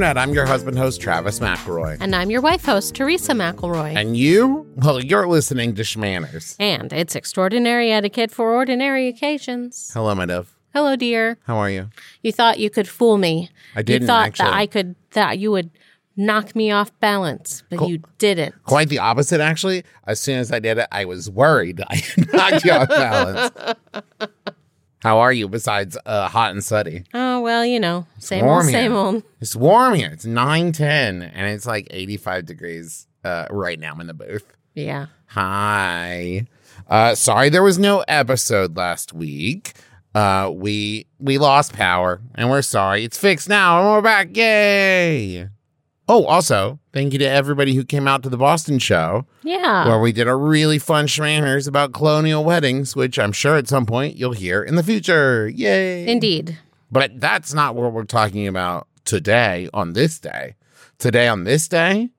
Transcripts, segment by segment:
Internet. I'm your husband host, Travis McElroy. And I'm your wife host, Teresa McElroy. And you? Well, you're listening to Shmanners. And it's extraordinary etiquette for ordinary occasions. Hello, my dove. Hello, dear. How are you? You thought you could fool me. I didn't You thought actually. that I could that you would knock me off balance, but you didn't. Quite the opposite, actually. As soon as I did it, I was worried I knocked you off balance. How are you besides uh, hot and sweaty? Oh well, you know, same warm old, here. same old. It's warm here. It's 9 10, and it's like 85 degrees uh, right now in the booth. Yeah. Hi. Uh, sorry there was no episode last week. Uh, we we lost power, and we're sorry. It's fixed now, and we're back. Yay! Oh, also, thank you to everybody who came out to the Boston show, Yeah. where we did a really fun shmanners about colonial weddings, which I'm sure at some point you'll hear in the future. Yay! Indeed. But that's not what we're talking about today on this day. Today on this day,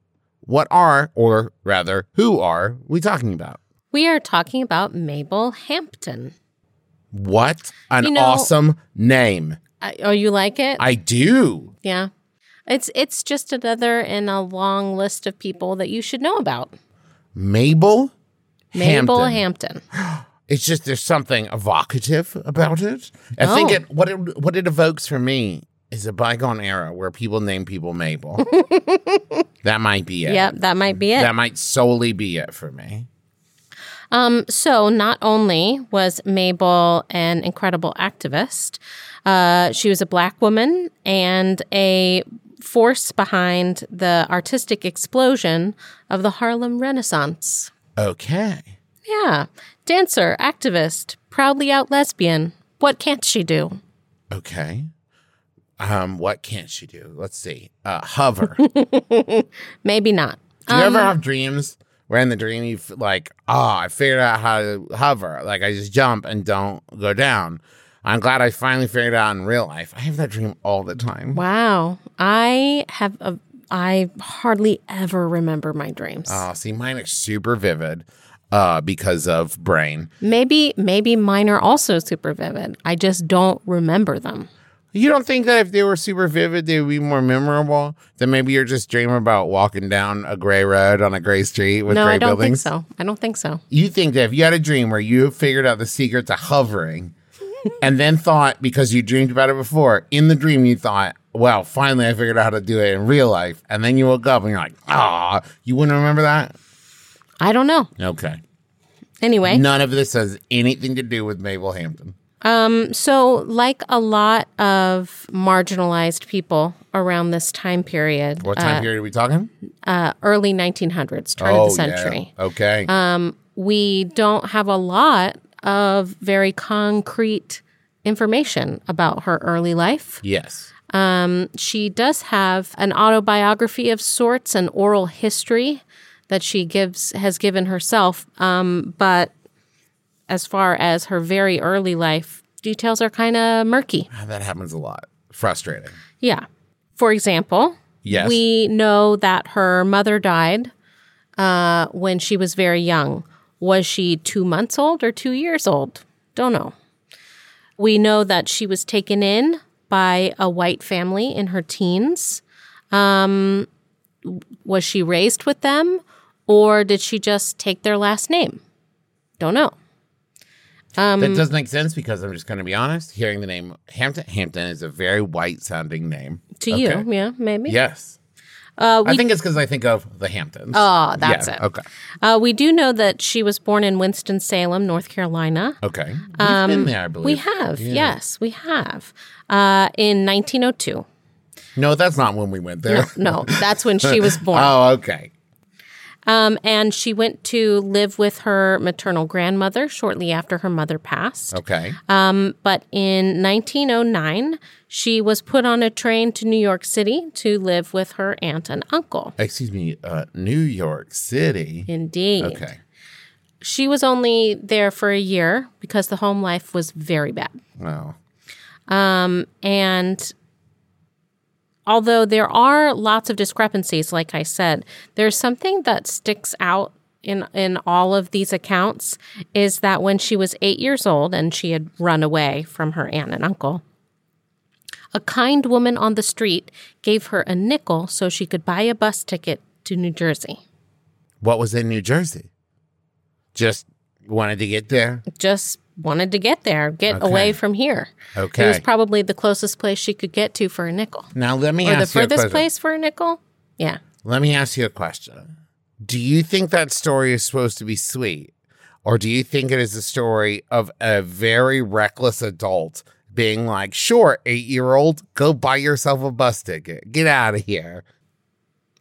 what are, or rather, who are we talking about? We are talking about Mabel Hampton. What an You know- awesome name. I, oh, you like it? I do. yeah. It's it's just another in a long list of people that you should know about. Mabel Mabel Hampton. Hampton. It's just there's something evocative about it. I think Oh. it what it what it evokes for me is a bygone era where people name people Mabel. that might be it. Yep, that might be it. That might solely be it for me. Um, so not only was Mabel an incredible activist, uh, she was a black woman and a force behind the artistic explosion of the Harlem Renaissance. Okay. Yeah, dancer, activist, proudly out lesbian. What can't she do? Okay. Um, what can't she do? Let's see. Uh, hover. Maybe not. Do you ever have dreams where in the dream you f- like, oh, I figured out how to hover. Like I just jump and don't go down. I'm glad I finally figured it out in real life. I have that dream all the time. Wow, I have a. I hardly ever remember my dreams. Oh, see, mine are super vivid uh, because of brain. Maybe, maybe mine are also super vivid. I just don't remember them. You don't think that if they were super vivid, they would be more memorable? Then maybe you're just dreaming about walking down a gray road on a gray street with No, gray buildings. I don't buildings? think so. I don't think so. You think that if you had a dream where you figured out the secret to hovering and then thought because you dreamed about it before, in the dream you thought, well, finally I figured out how to do it in real life. And then you woke up and you're like, ah, you wouldn't remember that? I don't know. Okay. Anyway, None of this has anything to do with Mabel Hampton. Um, so like a lot of marginalized people around this time period, What time period are we talking? uh, early 1900s, turn of the century, Yeah. Okay. we don't have a lot of very concrete information about her early life. yes. Um, she does have an autobiography of sorts, an oral history that she gives has given herself. Um, but as far as her very early life, details are kind of murky. That happens a lot. Frustrating. Yeah. For example, Yes. we know that her mother died uh, when she was very young. Was she two months old or two years old? Don't know. We know that she was taken in by a white family in her teens. Um, was she raised with them or did she just take their last name? Don't know. that does make sense because I'm just going to be honest. Hearing the name Hampton, Hampton is a very white sounding name. To Okay. you, yeah, maybe. Yes. Uh, I think it's because I think of the Hamptons. Oh, that's Yeah, it. Okay. Uh, we do know that she was born in Winston-Salem, North Carolina. Okay. We've been there, I believe. Um, We have, yes, we have. Uh, in 1902. No, that's not when we went there. No, that's when she was born. oh, okay. Um, and she went to live with her maternal grandmother shortly after her mother passed. Okay. Um, but in 1909, she was put on a train to New York City to live with her aunt and uncle. Excuse me, uh, New York City. Indeed. Okay. She was only there for a year because the home life was very bad. Wow. Um, And although there are lots of discrepancies, like I said, there's something that sticks out in in all of these accounts is that when she was eight years old and she had run away from her aunt and uncle, A kind woman on the street gave her a nickel so she could buy a bus ticket to New Jersey. What was in New Jersey? Just wanted to get there. Just wanted to get there, get Okay. away from here. Okay. It was probably the closest place she could get to for a nickel. now let me Or the ask you a furthest question. place for a nickel? Yeah. Let me ask you a question. Do you think that story is supposed to be sweet? Or do you think it is a story of a very reckless adult being like, sure, eight year old, go buy yourself a bus ticket. Get out of here.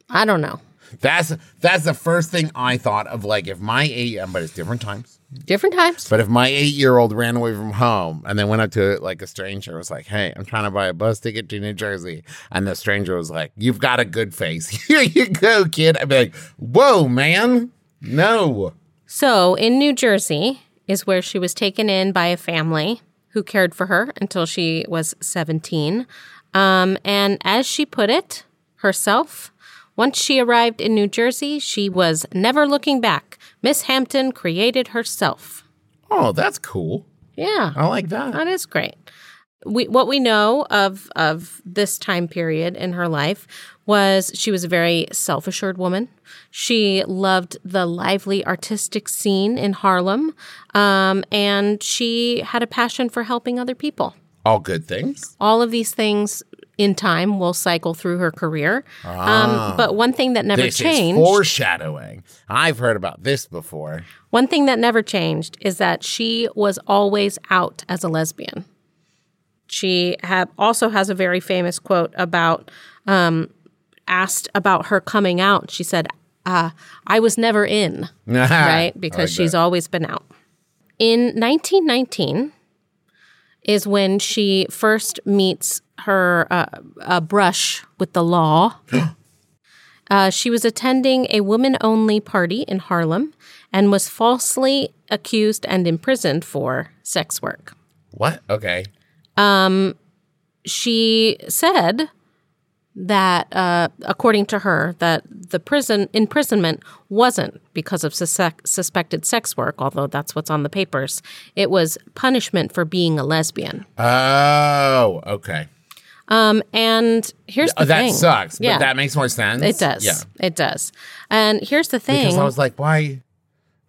I don't know. That's that's the first thing I thought of. Like if my eight, but it's different times. Different times. But if my eight year old ran away from home and then went up to like a stranger, was like, "Hey, I'm trying to buy a bus ticket to New Jersey," and the stranger was like, "You've got a good face. Here you go, kid." I'd be like, "Whoa, man, no." So, in New Jersey is where she was taken in by a family who cared for her until she was 17. Um, and as she put it herself, once she arrived in New Jersey, she was never looking back. Miss Hampton created herself. Oh, that's cool. Yeah, I like that. that is great. We, what we know of of this time period in her life was she was a very self assured woman. She loved the lively artistic scene in Harlem, um, and she had a passion for helping other people. All good things. All of these things in time will cycle through her career. Um, but one thing that never changed. is foreshadowing. I've heard about this before. One thing that never changed is that she was always out as a lesbian. She had also has a very famous quote about um, asked about her coming out. She said, uh, "I was never in, right? Because she's always been out." In 1919 is when she first meets her uh, uh, brush with the law. Uh, she was attending a woman only party in Harlem and was falsely accused and imprisoned for sex work. what? Okay. She said that, uh, according to her, that the prison imprisonment wasn't because of suspect, suspected sex work, although that's what's on the papers. It was punishment for being a lesbian. Oh, okay. Um, and here's the Oh, that thing. sucks, but Yeah, that makes more sense. it does. Yeah. It does. And here's the thing. Because I was like, why?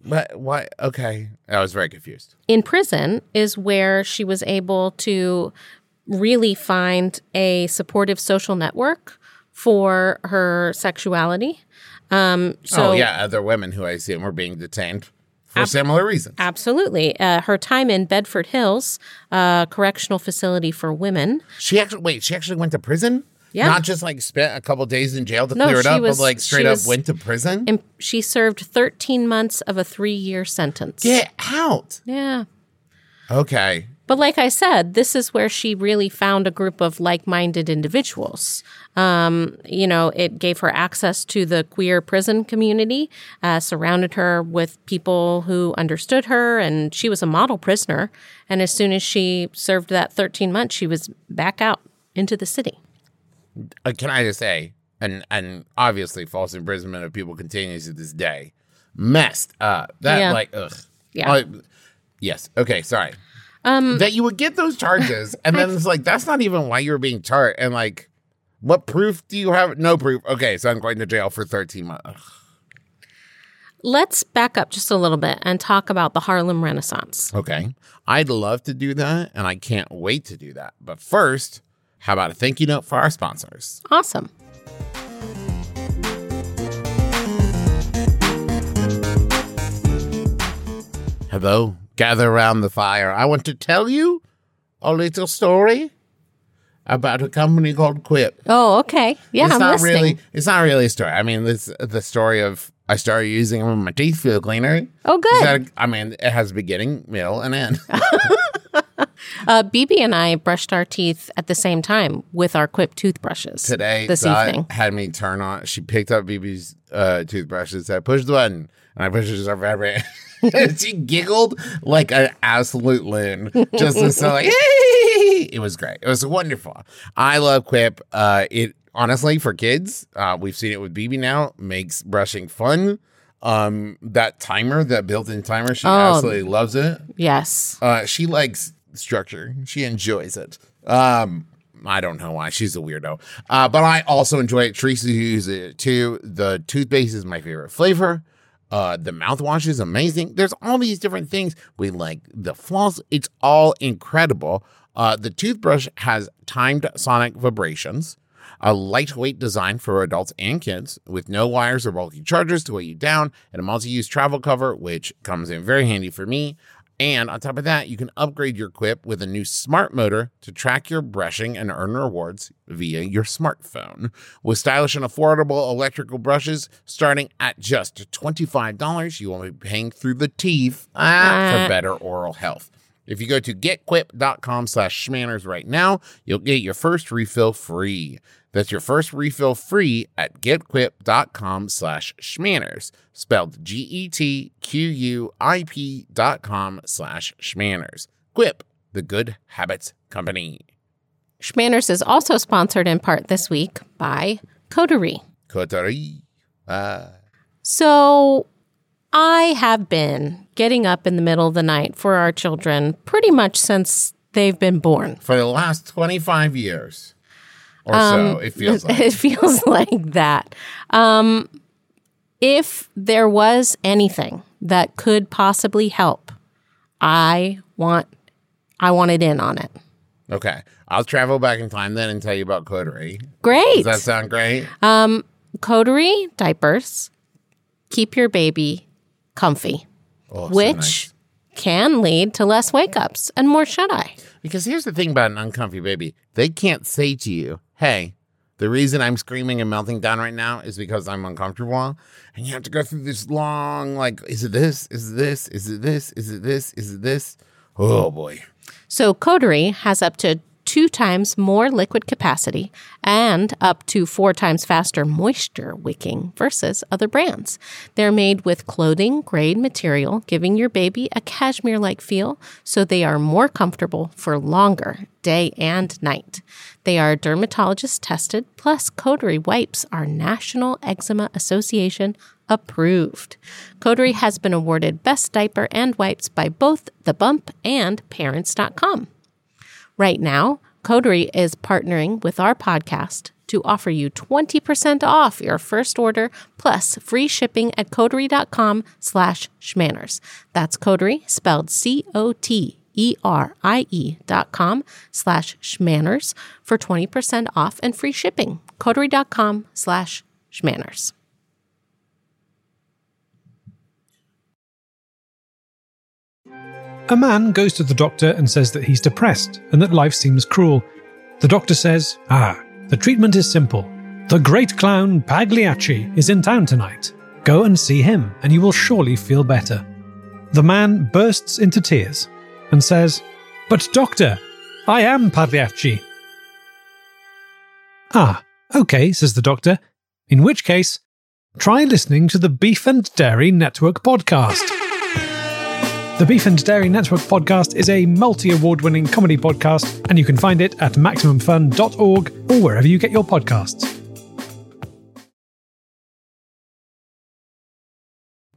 What? Why? Okay. I was very confused. in prison is where she was able to really find a supportive social network for her sexuality. Um, so oh, yeah. Other women who I assume were being detained for similar reasons. absolutely, uh, her time in Bedford Hills uh, Correctional Facility for Women. She actually, wait, she actually went to prison? Yeah. Not just like spent a couple days in jail to No, clear it up, was- but like straight up went to prison? And she served 13 months of a three year sentence. Get out. Yeah. Okay. But like I said, this is where she really found a group of like minded individuals. Um, you know, it gave her access to the queer prison community, uh, surrounded her with people who understood her, and she was a model prisoner. And as soon as she served that 13 months, she was back out into the city. Uh, can I just say, and and obviously false imprisonment of people continues to this day. Messed up. That Yeah. like ugh. Yeah. Yes. Okay. Sorry. Um, that you would get those charges, and then it's like that's not even why you were being charged. And like, what proof do you have? No proof. Okay, so I'm going to jail for 13 months. Ugh. Let's back up just a little bit and talk about the Harlem Renaissance. Okay, I'd love to do that, and I can't wait to do that. But first, how about a thank you note for our sponsors? Awesome. Hello, gather around the fire. I want to tell you a little story about a company called Quip. Oh, okay. Yeah, it's I'm not listening. really. It's not really a story. I mean, this the story of I started using my teeth feel cleaner. Oh, good. got a- I mean, it has a beginning, middle, and end. Uh, BB and I brushed our teeth at the same time with our Quip toothbrushes Today, this Dot evening. had me turn on. She picked up BB's uh, toothbrush and said, "Push the button," I pushed it so vibrate. she giggled like an absolute loon, just so like, it was great. It was wonderful. I love Quip. Uh, it honestly for kids, uh, we've seen it with BB now, makes brushing fun. Um, that timer, that built-in timer, she Oh. absolutely loves it. Yes. Uh, she likes structure. She enjoys it. Um, I don't know why. She's a weirdo. Uh, but I also enjoy it. Teresa uses it too. The toothpaste is my favorite flavor. Uh, the mouthwash is amazing. There's all these different things. We like the floss. It's all incredible. Uh, the toothbrush has timed sonic vibrations, a lightweight design for adults and kids with no wires or bulky chargers to weigh you down, and a multi use travel cover, which comes in very handy for me. And on top of that, you can upgrade your Quip with a new smart motor to track your brushing and earn rewards via your smartphone. With stylish and affordable electrical brushes starting at just $25, you won't be paying through the teeth ah, for better oral health. If you go to getquip.com slash shmanners right now, you'll get your first refill free. That's your first refill free at getquip.com slash shmanners, spelled G-E-T-Q-U-I-P dot com slash shmanners. Quip, the good habits company. Shmanners is also sponsored in part this week by Coterie. Coterie. Uh. So I have been getting up in the middle of the night for our children pretty much since they've been born. For the last 25 years or um, so, it feels like. It feels like that. Um, if there was anything that could possibly help, I want I want it in on it. Okay. I'll travel back in time then and tell you about Coterie. Great. Does that sound great? Um, Coterie diapers keep your baby comfy, oh, which so nice. can lead to less wake ups and more shut eye. Because here's the thing about an uncomfy baby they can't say to you, hey, the reason I'm screaming and melting down right now is because I'm uncomfortable. And you have to go through this long, like, is it this? Is it this? Is it this? Is it this? Is it this? Oh boy. So Coterie has up to two times more liquid capacity and up to four times faster moisture wicking versus other brands. They're made with clothing grade material, giving your baby a cashmere like feel so they are more comfortable for longer, day and night. They are dermatologist tested, plus Coterie wipes are National Eczema Association approved. Coterie has been awarded Best Diaper and Wipes by both The Bump and Parents.com. Right now, Coterie is partnering with our podcast to offer you 20% off your first order plus free shipping at coterie.com slash shmanners. That's Coterie, spelled C-O-T-E-R-I-E dot com slash shmanners for 20% off and free shipping. Coterie.com slash shmanners. A man goes to the doctor and says that he's depressed and that life seems cruel. The doctor says, Ah, the treatment is simple. The great clown Pagliacci is in town tonight. Go and see him, and you will surely feel better. The man bursts into tears and says, But doctor, I am Pagliacci. Ah, okay, says the doctor. In which case, try listening to the Beef and Dairy Network podcast. The Beef and Dairy Network podcast is a multi award winning comedy podcast, and you can find it at MaximumFun.org or wherever you get your podcasts.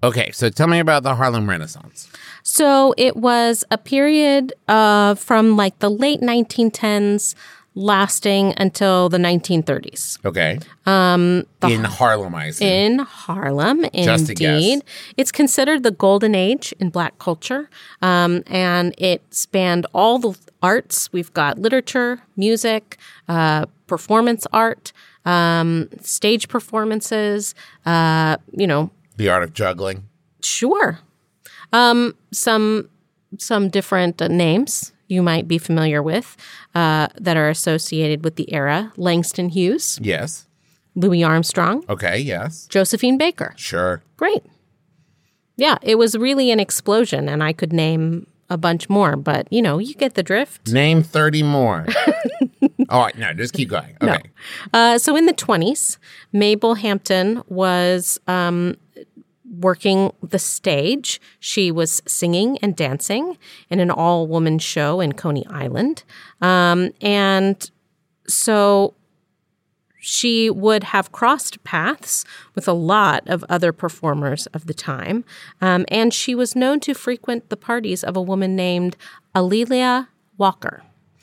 Okay, so tell me about the Harlem Renaissance. So it was a period uh, from like the late 1910s lasting until the 1930s. Okay. Um, in Harlem, I see. In Harlem, Just indeed. It's considered the golden age in black culture, um, and it spanned all the arts. We've got literature, music, uh, performance art, um, stage performances, uh, you know. The art of juggling. Sure. Um, some some different uh, names you might be familiar with uh, that are associated with the era Langston Hughes. Yes. Louis Armstrong. Okay, yes. Josephine Baker. Sure. Great. Yeah, it was really an explosion, and I could name a bunch more, but you know, you get the drift. Name 30 more. All right, no, just keep going. Okay. No. Uh, so in the 20s, Mabel Hampton was um, working the stage. She was singing and dancing in an all woman show in Coney Island. Um, and so she would have crossed paths with a lot of other performers of the time. Um, and she was known to frequent the parties of a woman named A'Lelia Walker.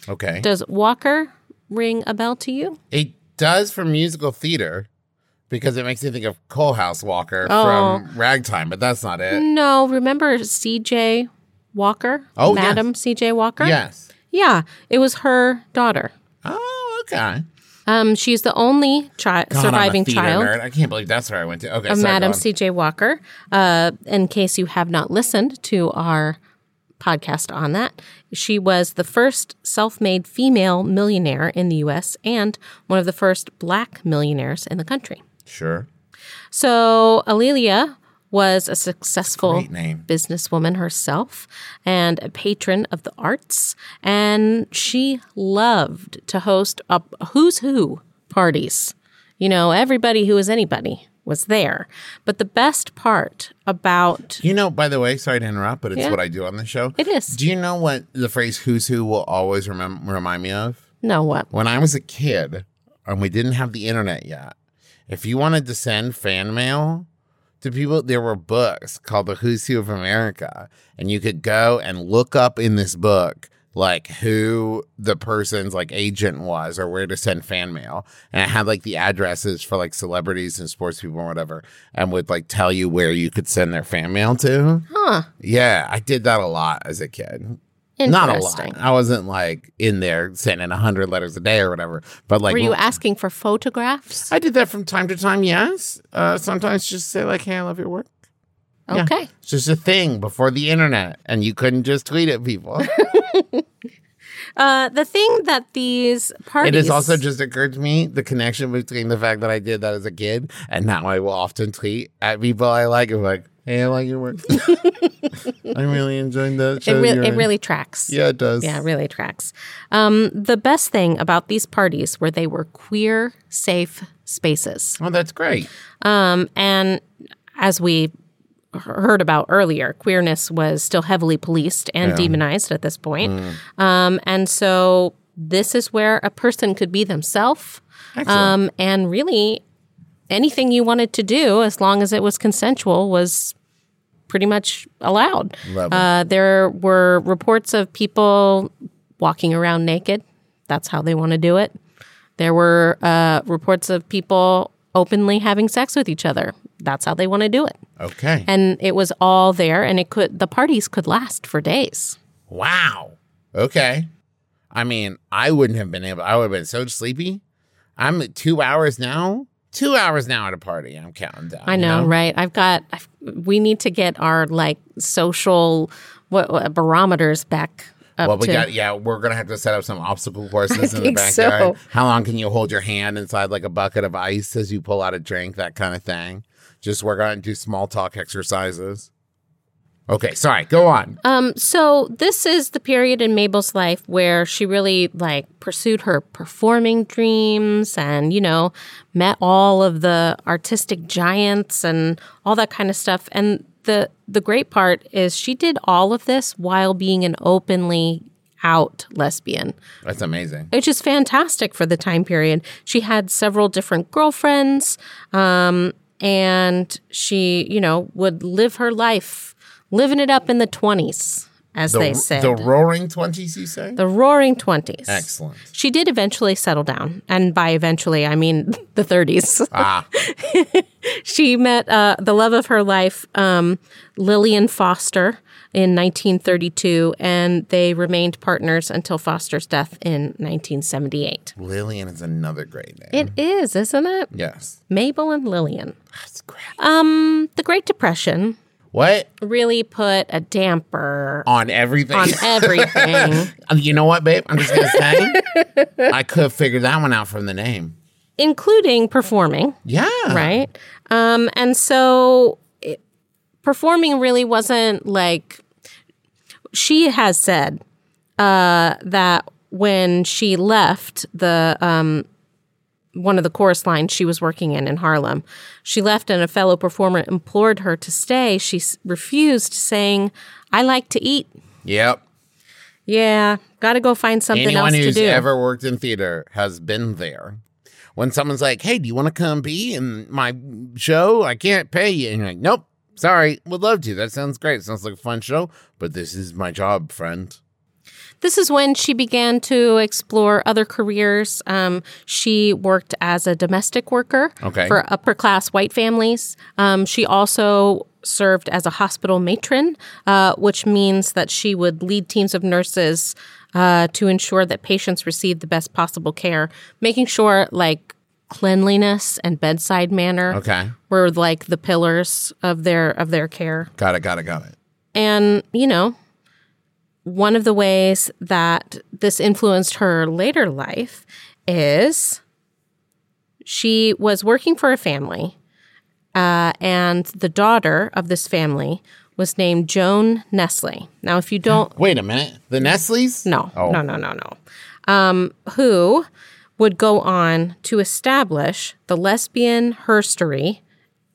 Okay. Does Walker ring a bell to you? It does for musical theater because it makes me think of Coalhouse Walker Oh. from Ragtime, but that's not it. No, remember CJ Walker? Oh, yes. Madam CJ Walker? Yes. Yeah, it was her daughter. Oh, okay. Um, she's the only chi- God, surviving child nerd. I can't believe that's where I went to. Okay, of sorry, Madam. CJ Walker. Uh, in case you have not listened to our podcast on that, she was the first self made female millionaire in the US and one of the first black millionaires in the country. Sure. So, A'Lelia was a successful businesswoman herself and a patron of the arts. And she loved to host a who's who parties. You know, everybody who was anybody was there. But the best part about You know, by the way, sorry to interrupt, but it's Yeah. what I do on the show. it is Do you know what the phrase "who's who" will always remem- remind me of? no what? When I was a kid and we didn't have the internet yet, if you wanted to send fan mail to people, there were books called the Who's Who of America, and you could go and look up in this book like who the person's like agent was or where to send fan mail. And it had like the addresses for like celebrities and sports people or whatever and would like tell you where you could send their fan mail to. Huh. yeah i did that a lot as a kid not a lot. I wasn't like in there sending a hundred letters a day or whatever. But like, Were you asking for photographs? I did that from time to time. Yes. Uh, sometimes just say like, "Hey, I love your work." yeah. Okay. It's just a thing before the internet, and you couldn't just tweet at people. Uh, the thing that these parties it has also just occurred to me the connection between the fact that I did that as a kid and now I will often tweet at people I like. I'm like, "Hey, I like your work. I'm really enjoying that it, show." re- you're it in." really tracks. yeah, it does. Yeah, it really tracks. Um, the best thing about these parties were they were queer safe spaces. Oh, that's great. Um, and as we heard about earlier, queerness was still heavily policed and demonized at this point. Um, and so this is where a person could be themselves um, and really anything you wanted to do, as long as it was consensual, was pretty much allowed. Uh, there were reports of people walking around naked. That's how they want to do it. There were uh, reports of people openly having sex with each other. That's how they want to do it. Okay. And it was all there, and it could the parties could last for days. Wow. Okay. I mean, I wouldn't have been able. I would have been so sleepy. I'm at two hours now. Two hours now at a party. I'm counting down. I you know, right? I've got. I've, we need to get our like social what, what barometers back up Well, we to. got yeah. We're gonna have to set up some obstacle courses in the think so. backyard. How long can you hold your hand inside like a bucket of ice as you pull out a drink? That kind of thing. Just work on and do small talk exercises. Okay, sorry. Go on. Um, so this is the period in Mabel's life where she really like pursued her performing dreams and, you know, met all of the artistic giants and all that kind of stuff. And the the great part is she did all of this while being an openly out lesbian That's amazing. which is fantastic for the time period. She had several different girlfriends, um, and she, you know, would live her life, living it up in the 20s, as The, they said. the roaring twenties, you say? the roaring 20s. Excellent. She did eventually settle down. And by eventually, I mean the 30s. Ah, she met uh, the love of her life, um, Lillian Foster, in 1932, and they remained partners until Foster's death in 1978. Lillian is another great name. It is, isn't it? yes, Mabel and Lillian. that's great. Um, the Great Depression What really put a damper on everything? on everything, you know what, babe? I'm just gonna say, I could have figured that one out from the name. including performing, Yeah, right? Um, and so it, performing really wasn't like she has said uh, that when she left the um, one of the chorus lines she was working in in Harlem, she left and a fellow performer implored her to stay. She s- refused, saying, "I like to eat." Yep. Yeah, got to go find something Anyone else to who's ever worked in theater has been there. When someone's like, "Hey, do you want to come be in my show? I can't pay you," and you're like, "Nope, sorry, would love to. That sounds great. Sounds like a fun show, but this is my job, friend." This is when she began to explore other careers. Um, she worked as a domestic worker Okay. for upper class white families. Um, she also served as a hospital matron, uh, which means that she would lead teams of nurses uh, to ensure that patients received the best possible care, making sure like cleanliness and bedside manner Okay. were like the pillars of their of their care. Got it. Got it. Got it. And, you know, one of the ways that this influenced her later life is she was working for a family, uh, and the daughter of this family was named Joan Nestle. Now, if you don't Wait a minute. The Nestle's? no, Oh. no, no, no, no. Um, who would go on to establish the Lesbian Herstory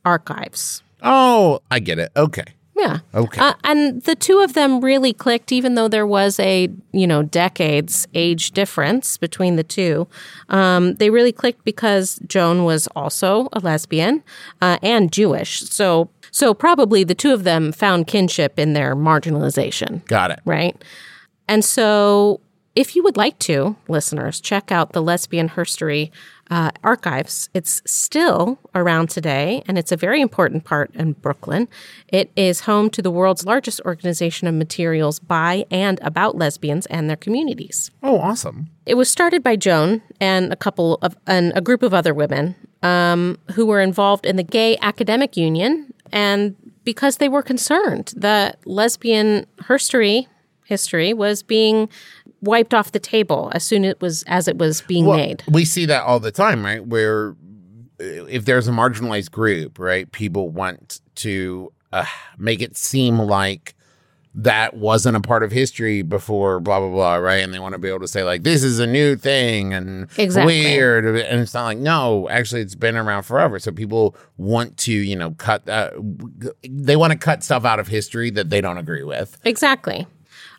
Archives. Oh, I get it. Okay. Yeah. Okay. Uh, and the two of them really clicked, even though there was a you know decades age difference between the two. Um, they really clicked because Joan was also a lesbian uh, and Jewish, so so probably the two of them found kinship in their marginalization Got it. right? And so, if you would like to, listeners, check out the Lesbian Herstory uh, archives. It's still around today, and it's a very important part in Brooklyn. It is home to the world's largest organization of materials by and about lesbians and their communities. Oh, awesome. It was started by Joan and a couple of and a group of other women um, who were involved in the Gay Academic Union, and because they were concerned that lesbian herstory history was being wiped off the table as soon as it was as it was being Well, made. We see that all the time, right? Where if there's a marginalized group, right, people want to uh, make it seem like that wasn't a part of history before, blah blah blah, right? And they want to be able to say like this is a new thing and Exactly. weird, and it's not like no, actually it's been around forever. So people want to, you know, cut. Uh, they want to cut stuff out of history that they don't agree with. Exactly.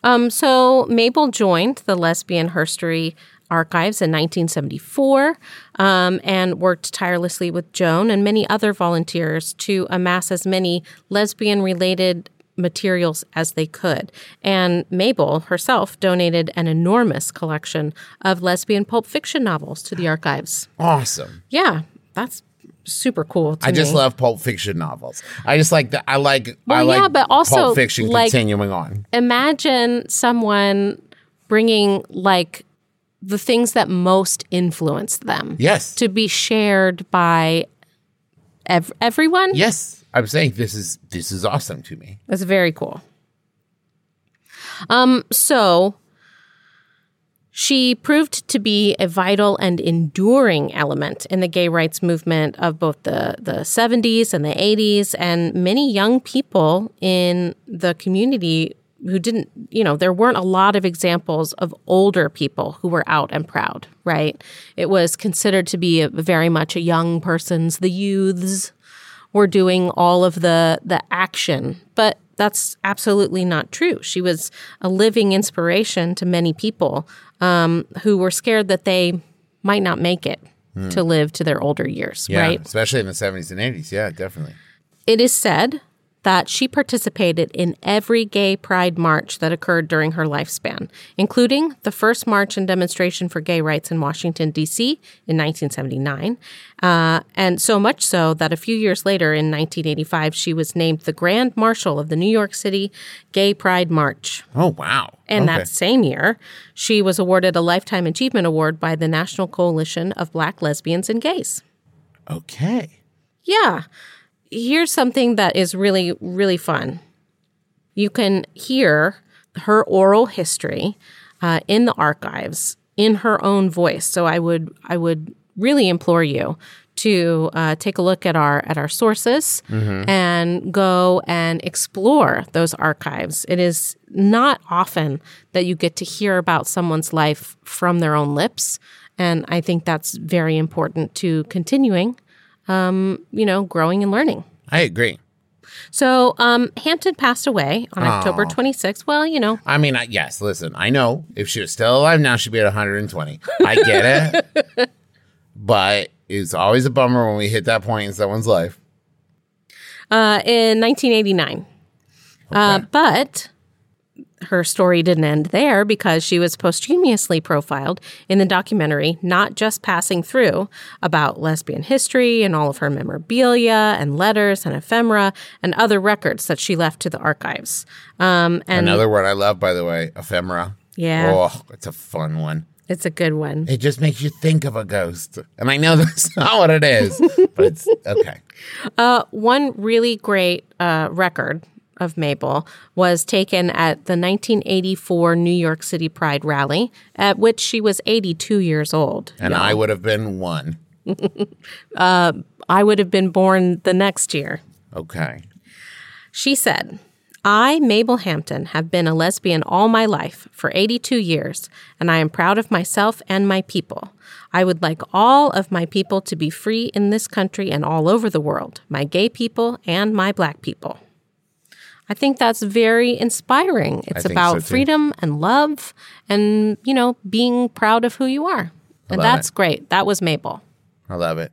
Um, so Mabel joined the Lesbian Herstory Archives in 1974 um, and worked tirelessly with Joan and many other volunteers to amass as many lesbian related materials as they could. And Mabel herself donated an enormous collection of lesbian pulp fiction novels to the archives. Awesome. Yeah, that's super cool. To I just me. love Pulp Fiction novels. I just like that. I like. I Well, like yeah, but also, Pulp Fiction like- continuing on. imagine someone bringing like the things that most influenced them Yes. to be shared by ev- everyone. Yes, I'm saying this is this is awesome to me. That's very cool. Um, so she proved to be a vital and enduring element in the gay rights movement of both the, the 70s and the 80s, and many young people in the community who didn't, you know, there weren't a lot of examples of older people who were out and proud, right? It was considered to be a, very much a young person's, the youths were doing all of the the action but that's absolutely not true she was a living inspiration to many people um, who were scared that they might not make it to live to their older years Yeah, right especially in the 70s and 80s. Yeah, definitely. it is said that she participated in every gay pride march that occurred during her lifespan, including the first march and demonstration for gay rights in Washington, D.C. in 1979. Uh, and so much so that a few years later, in 1985, she was named the Grand Marshal of the New York City Gay Pride March. Oh wow. And okay. that same year, she was awarded a Lifetime Achievement Award by the National Coalition of Black Lesbians and Gays. okay. Yeah. Here's something that is really, really fun. You can hear her oral history uh, in the archives in her own voice. So I would, I would really implore you to uh, take a look at our at our sources and go and explore those archives. It is not often that you get to hear about someone's life from their own lips, and I think that's very important to continuing um, you know, growing and learning. I agree. So um, Hampton passed away on October 26th. Well, you know, I mean, I, yes, listen, I know if she was still alive now, she'd be at 120. I get it. but it's always a bummer when we hit that point in someone's life. uh, in 1989. Uh, but her story didn't end there because she was posthumously profiled in the documentary Not Just Passing Through about lesbian history and all of her memorabilia and letters and ephemera and other records that she left to the archives. Um, and Another word I love, by the way, ephemera. Yeah. Oh, it's a fun one. it's a good one. It just makes you think of a ghost. And I know that's not what it is, but it's okay. Uh, one really great uh, record of Mabel was taken at the 1984 New York City Pride rally, at which she was 82 years old. And I would have been one. Uh, I would have been born the next year. Okay. She said, I, Mabel Hampton, have been a lesbian all my life for 82 years, and I am proud of myself and my people. I would like all of my people to be free in this country and all over the world, my gay people and my black people. I think that's very inspiring. It's about so, freedom and love and, you know, being proud of who you are. And that's it. great. That was Mabel. I love it.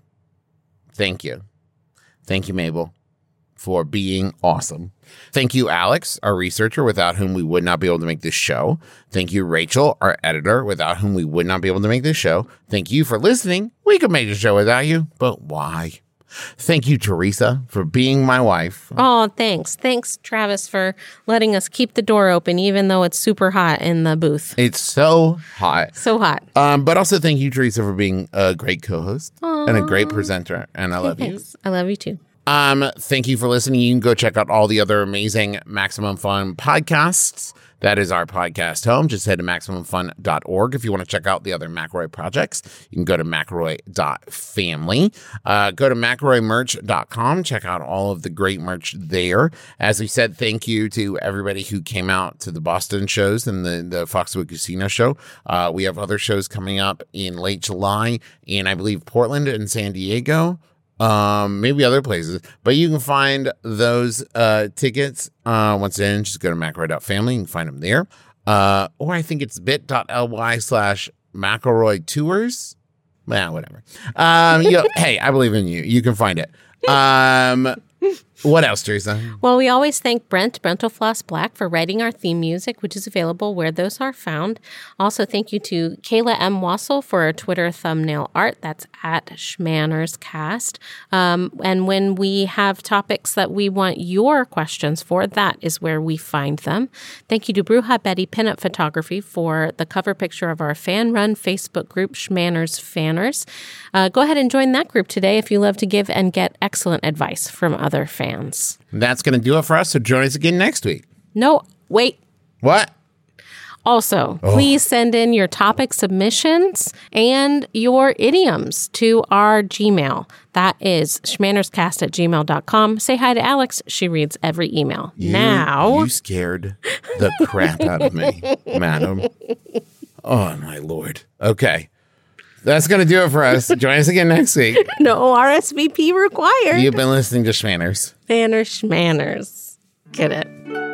Thank you. Thank you, Mabel, for being awesome. Thank you, Alex, our researcher, without whom we would not be able to make this show. Thank you, Rachel, our editor, without whom we would not be able to make this show. Thank you for listening. We could make the show without you, but why? Thank you, Teresa, for being my wife. Oh, thanks. Thanks, Travis, for letting us keep the door open, even though it's super hot in the booth. It's so hot. So hot. Um, but also thank you, Teresa, for being a great co-host and a great presenter. And I love you. I love you too. Um, thank you for listening. You can go check out all the other amazing Maximum Fun podcasts. That is our podcast home. Just head to MaximumFun.org. If you want to check out the other McElroy projects, you can go to McElroy.family. Uh, go to McElroymerch.com. Check out all of the great merch there. As we said, thank you to everybody who came out to the Boston shows and the, the Foxwood Casino show. Uh, we have other shows coming up in late July in, I believe, Portland and San Diego um maybe other places but you can find those uh tickets uh once again just go to McElroy.family you can find them there. Uh or i think it's bit.ly slash mcelroy tours. Yeah whatever. Um you know, hey i believe in you. You can find it. Um what else teresa Well, we always thank Brent, Brentalfloss Black, for writing our theme music, which is available where those are found. Also, thank you to Kayla M. Wasil for our Twitter thumbnail art. That's at ShmannersCast. Um, and when we have topics that we want your questions for, that is where we find them. Thank you to Bruja Betty Pinup Photography for the cover picture of our fan run Facebook group, Shmanners Fanners. Uh, go ahead and join that group today if you love to give and get excellent advice from other fans. That's gonna do it for us so join us again next week No, wait. what Also, oh. please send in your topic submissions and your idioms to our Gmail. That is shmannerscast at gmail.com. Say hi to Alex. She reads every email. You- now, you scared the crap out of me madam oh my lord okay that's gonna do it for us join us again next week no RSVP required. You've been listening to Shmanners. Fanner shmanners. Get it.